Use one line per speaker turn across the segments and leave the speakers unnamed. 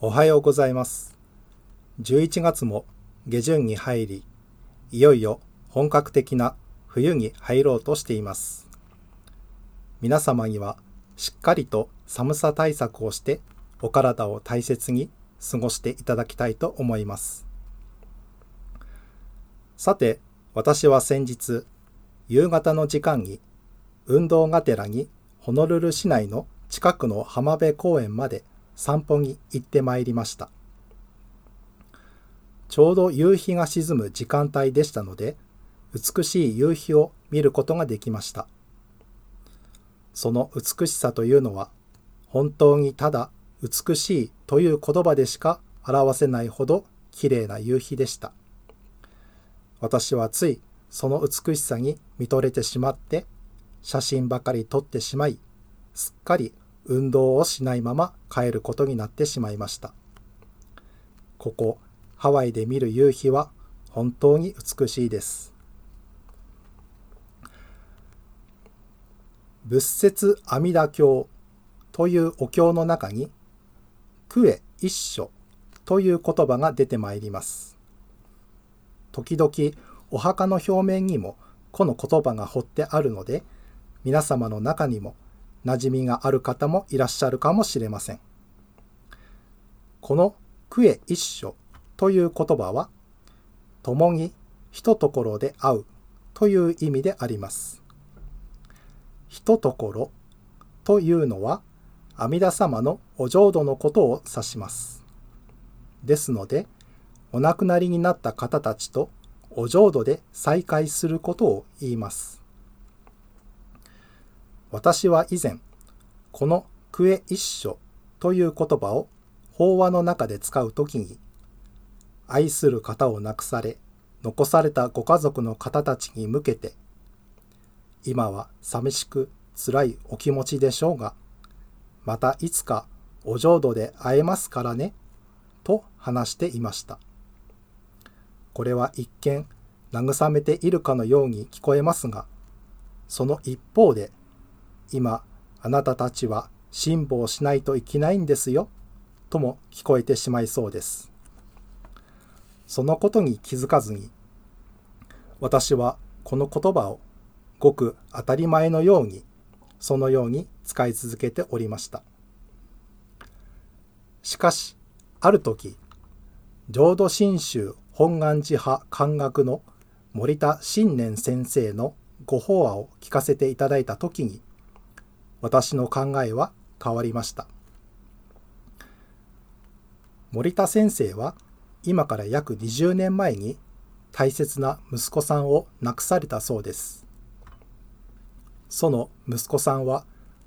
おはようございます。11月も下旬に入り、いよいよ本格的な冬に入ろうとしています。皆様にはしっかりと寒さ対策をしてお体を大切に過ごしていただきたいと思います。さて、私は先日、夕方の時間に運動がてらにホノルル市内の近くの浜辺公園まで散歩に行ってまいりました。ちょうど夕日が沈む時間帯でしたので、美しい夕日を見ることができました。その美しさというのは、本当にただ美しいという言葉でしか表せないほど綺麗な夕日でした。私はついその美しさに見とれてしまって、写真ばかり撮ってしまい、すっかり運動をしないまま帰ることになってしまいました。ここ、ハワイで見る夕日は本当に美しいです。仏説阿弥陀経というお経の中に、クエ一書という言葉が出てまいります。時々お墓の表面にもこの言葉が彫ってあるので、皆様の中にも馴染みがある方もいらっしゃるかもしれません。このクエ一緒という言葉は、共にひとところで会うという意味であります。ひとところというのは、阿弥陀様のお浄土のことを指します。ですので、お亡くなりになった方たちとお浄土で再会することを言います。私は以前、このクエ一緒という言葉を法話の中で使うときに、愛する方を亡くされ、残されたご家族の方たちに向けて、今は寂しく辛いお気持ちでしょうが、またいつかお浄土で会えますからね、と話していました。これは一見慰めているかのように聞こえますが、その一方で、今あなたたちは辛抱しないといけないんですよ、とも聞こえてしまいそうです。そのことに気づかずに、私はこの言葉をごく当たり前のように、そのように使い続けておりました。しかし、ある時、浄土真宗本願寺派漢学の森田新年先生のご法話を聞かせていただいた時に、私の考えは変わりました。森田先生は今から約20年前に大切な息子さんを亡くされたそうです。その息子さんは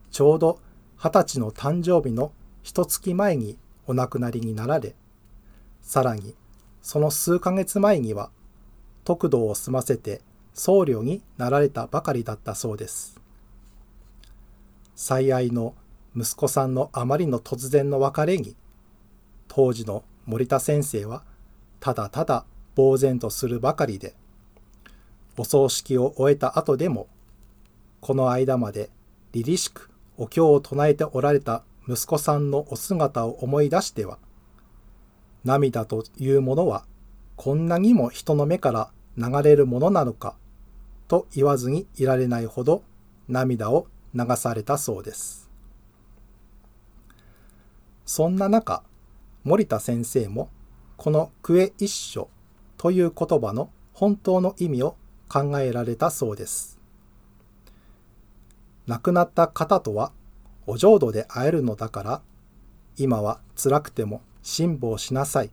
ちょうど二十歳の誕生日の一月前にお亡くなりになられ、さらにその数ヶ月前には得度を済ませて僧侶になられたばかりだったそうです。最愛の息子さんのあまりの突然の別れに、当時の森田先生はただただ呆然とするばかりで、お葬式を終えた後でも、この間まで凛々しくお経を唱えておられた息子さんのお姿を思い出しては、涙というものはこんなにも人の目から流れるものなのか、と言わずにいられないほど涙を流されたそうです。そんな中、森田先生もこのクエ一緒という言葉の本当の意味を考えられたそうです。亡くなった方とはお浄土で会えるのだから、今は辛くても辛抱しなさい。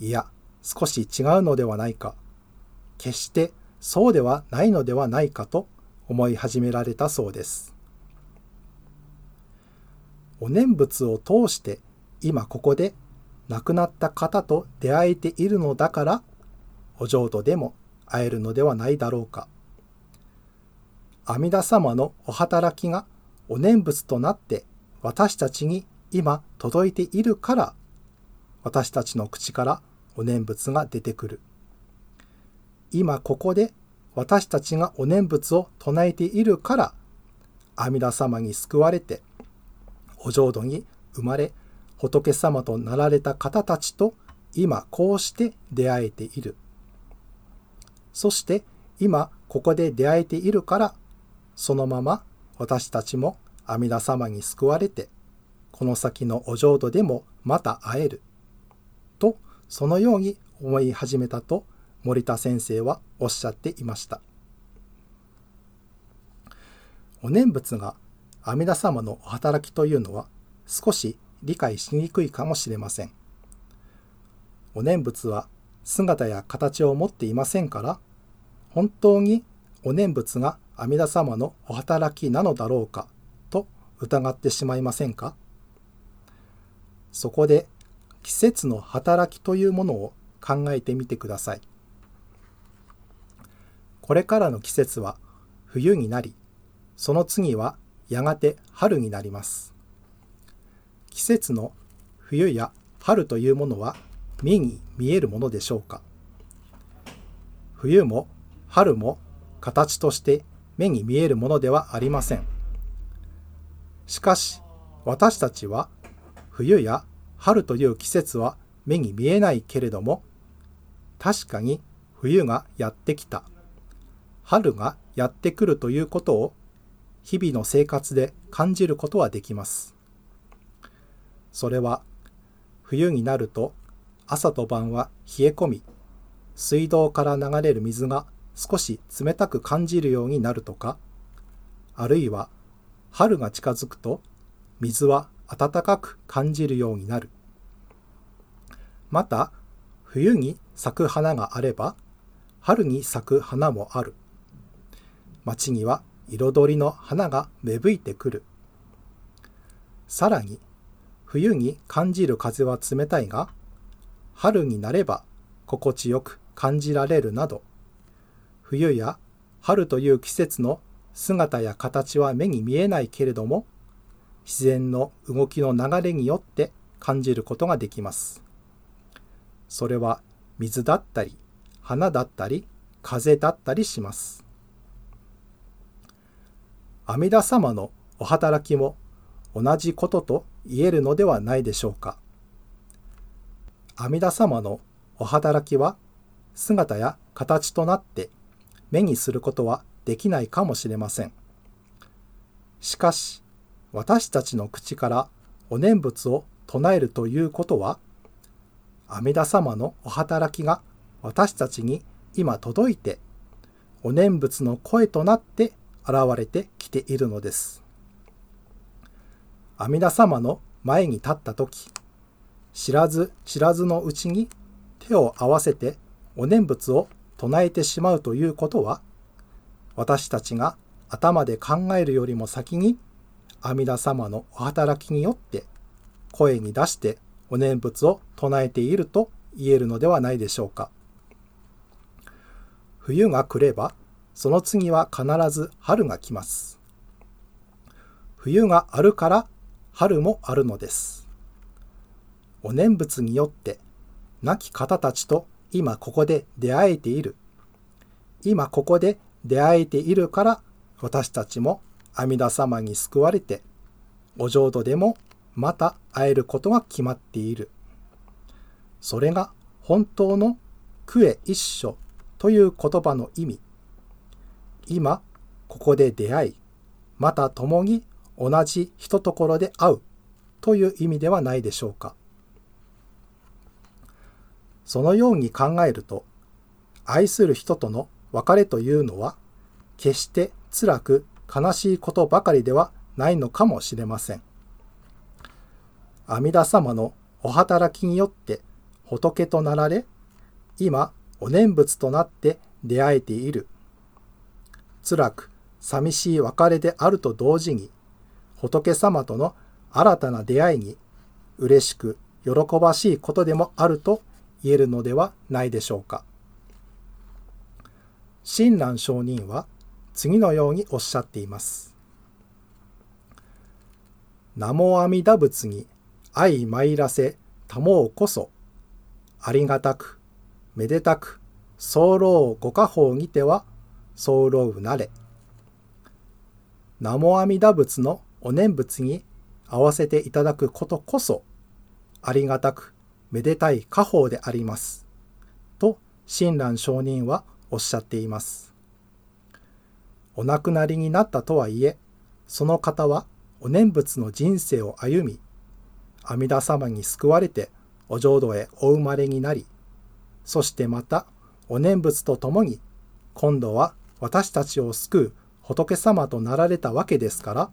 いや、少し違うのではないか。決してそうではないのではないかと思い始められたそうです。お念仏を通して今ここで亡くなった方と出会えているのだから、お浄土でも会えるのではないだろうか。阿弥陀様のお働きがお念仏となって私たちに今届いているから、私たちの口からお念仏が出てくる。今ここで私たちがお念仏を唱えているから、阿弥陀様に救われて、お浄土に生まれ、仏様となられた方たちと今こうして出会えている。そして今ここで出会えているからそのまま私たちも阿弥陀様に救われてこの先のお浄土でもまた会える。とそのように思い始めたと森田先生はおっしゃっていました。お念仏が阿弥陀様のお働きというのは少し理解しにくいかもしれません。お念仏は姿や形を持っていませんから本当にお念仏が阿弥陀様のお働きなのだろうかと疑ってしまいませんか？そこで季節の働きというものを考えてみてください。これからの季節は冬になりその次はやがて春になります。季節の冬や春というものは目に見えるものでしょうか？冬も春も形として目に見えるものではありません。しかし私たちは冬や春という季節は目に見えないけれども確かに冬がやってきた春がやってくるということを日々の生活で感じることはできます。それは冬になると朝と晩は冷え込み水道から流れる水が少し冷たく感じるようになるとかあるいは春が近づくと水は暖かく感じるようになるまた冬に咲く花があれば春に咲く花もある町には彩りの花が芽吹いてくる。さらに、冬に感じる風は冷たいが、春になれば心地よく感じられるなど、冬や春という季節の姿や形は目に見えないけれども、自然の動きの流れによって感じることができます。それは水だったり、花だったり、風だったりします。阿弥陀様のお働きも同じことと言えるのではないでしょうか。阿弥陀様のお働きは姿や形となって目にすることはできないかもしれません。しかし私たちの口からお念仏を唱えるということは阿弥陀様のお働きが私たちに今届いてお念仏の声となって現れてきているのです。阿弥陀様の前に立った時知らず知らずのうちに手を合わせてお念仏を唱えてしまうということは私たちが頭で考えるよりも先に阿弥陀様のお働きによって声に出してお念仏を唱えていると言えるのではないでしょうか。冬が来ればその次は必ず春が来ます。冬があるから春もあるのです。お念仏によって亡き方たちと今ここで出会えている。今ここで出会えているから私たちも阿弥陀様に救われてお浄土でもまた会えることが決まっている。それが本当のクエ一緒という言葉の意味。今ここで出会いまた共に同じひとところで会うという意味ではないでしょうか。そのように考えると愛する人との別れというのは決して辛く悲しいことばかりではないのかもしれません。阿弥陀様のお働きによって仏となられ今お念仏となって出会えている辛く寂しい別れであると同時に仏様との新たな出会いに嬉しく喜ばしいことでもあると言えるのではないでしょうか。親鸞上人は次のようにおっしゃっています。名も阿弥陀仏に相参らせたもうこそありがたくめでたく候ご家宝にては候うなれ。南無阿弥陀仏のお念仏に合わせていただくことこそありがたくめでたい家宝であります。と親鸞上人はおっしゃっています。お亡くなりになったとはいえ、その方はお念仏の人生を歩み、阿弥陀様に救われてお浄土へお生まれになり、そしてまたお念仏と共に今度は私たちを救う仏様となられたわけですから、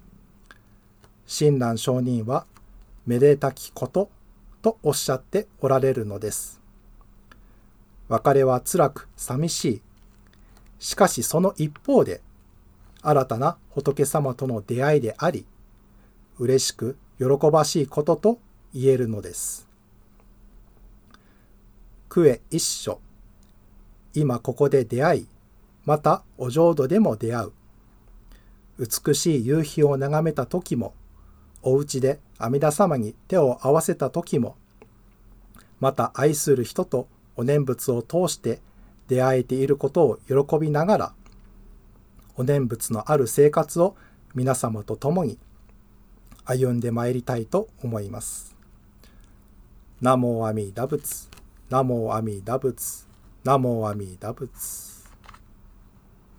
親鸞上人はめでたきこととおっしゃっておられるのです。別れは辛く寂しい。しかしその一方で、新たな仏様との出会いであり、嬉しく喜ばしいことと言えるのです。クエ一緒。今ここで出会い、またお浄土でも出会う。美しい夕日を眺めた時も、お家で阿弥陀様に手を合わせた時も、また愛する人とお念仏を通して出会えていることを喜びながら、お念仏のある生活を皆様と共に歩んでまいりたいと思います。ナモ阿弥陀仏、ナモ阿弥陀仏、ナモ阿弥陀仏。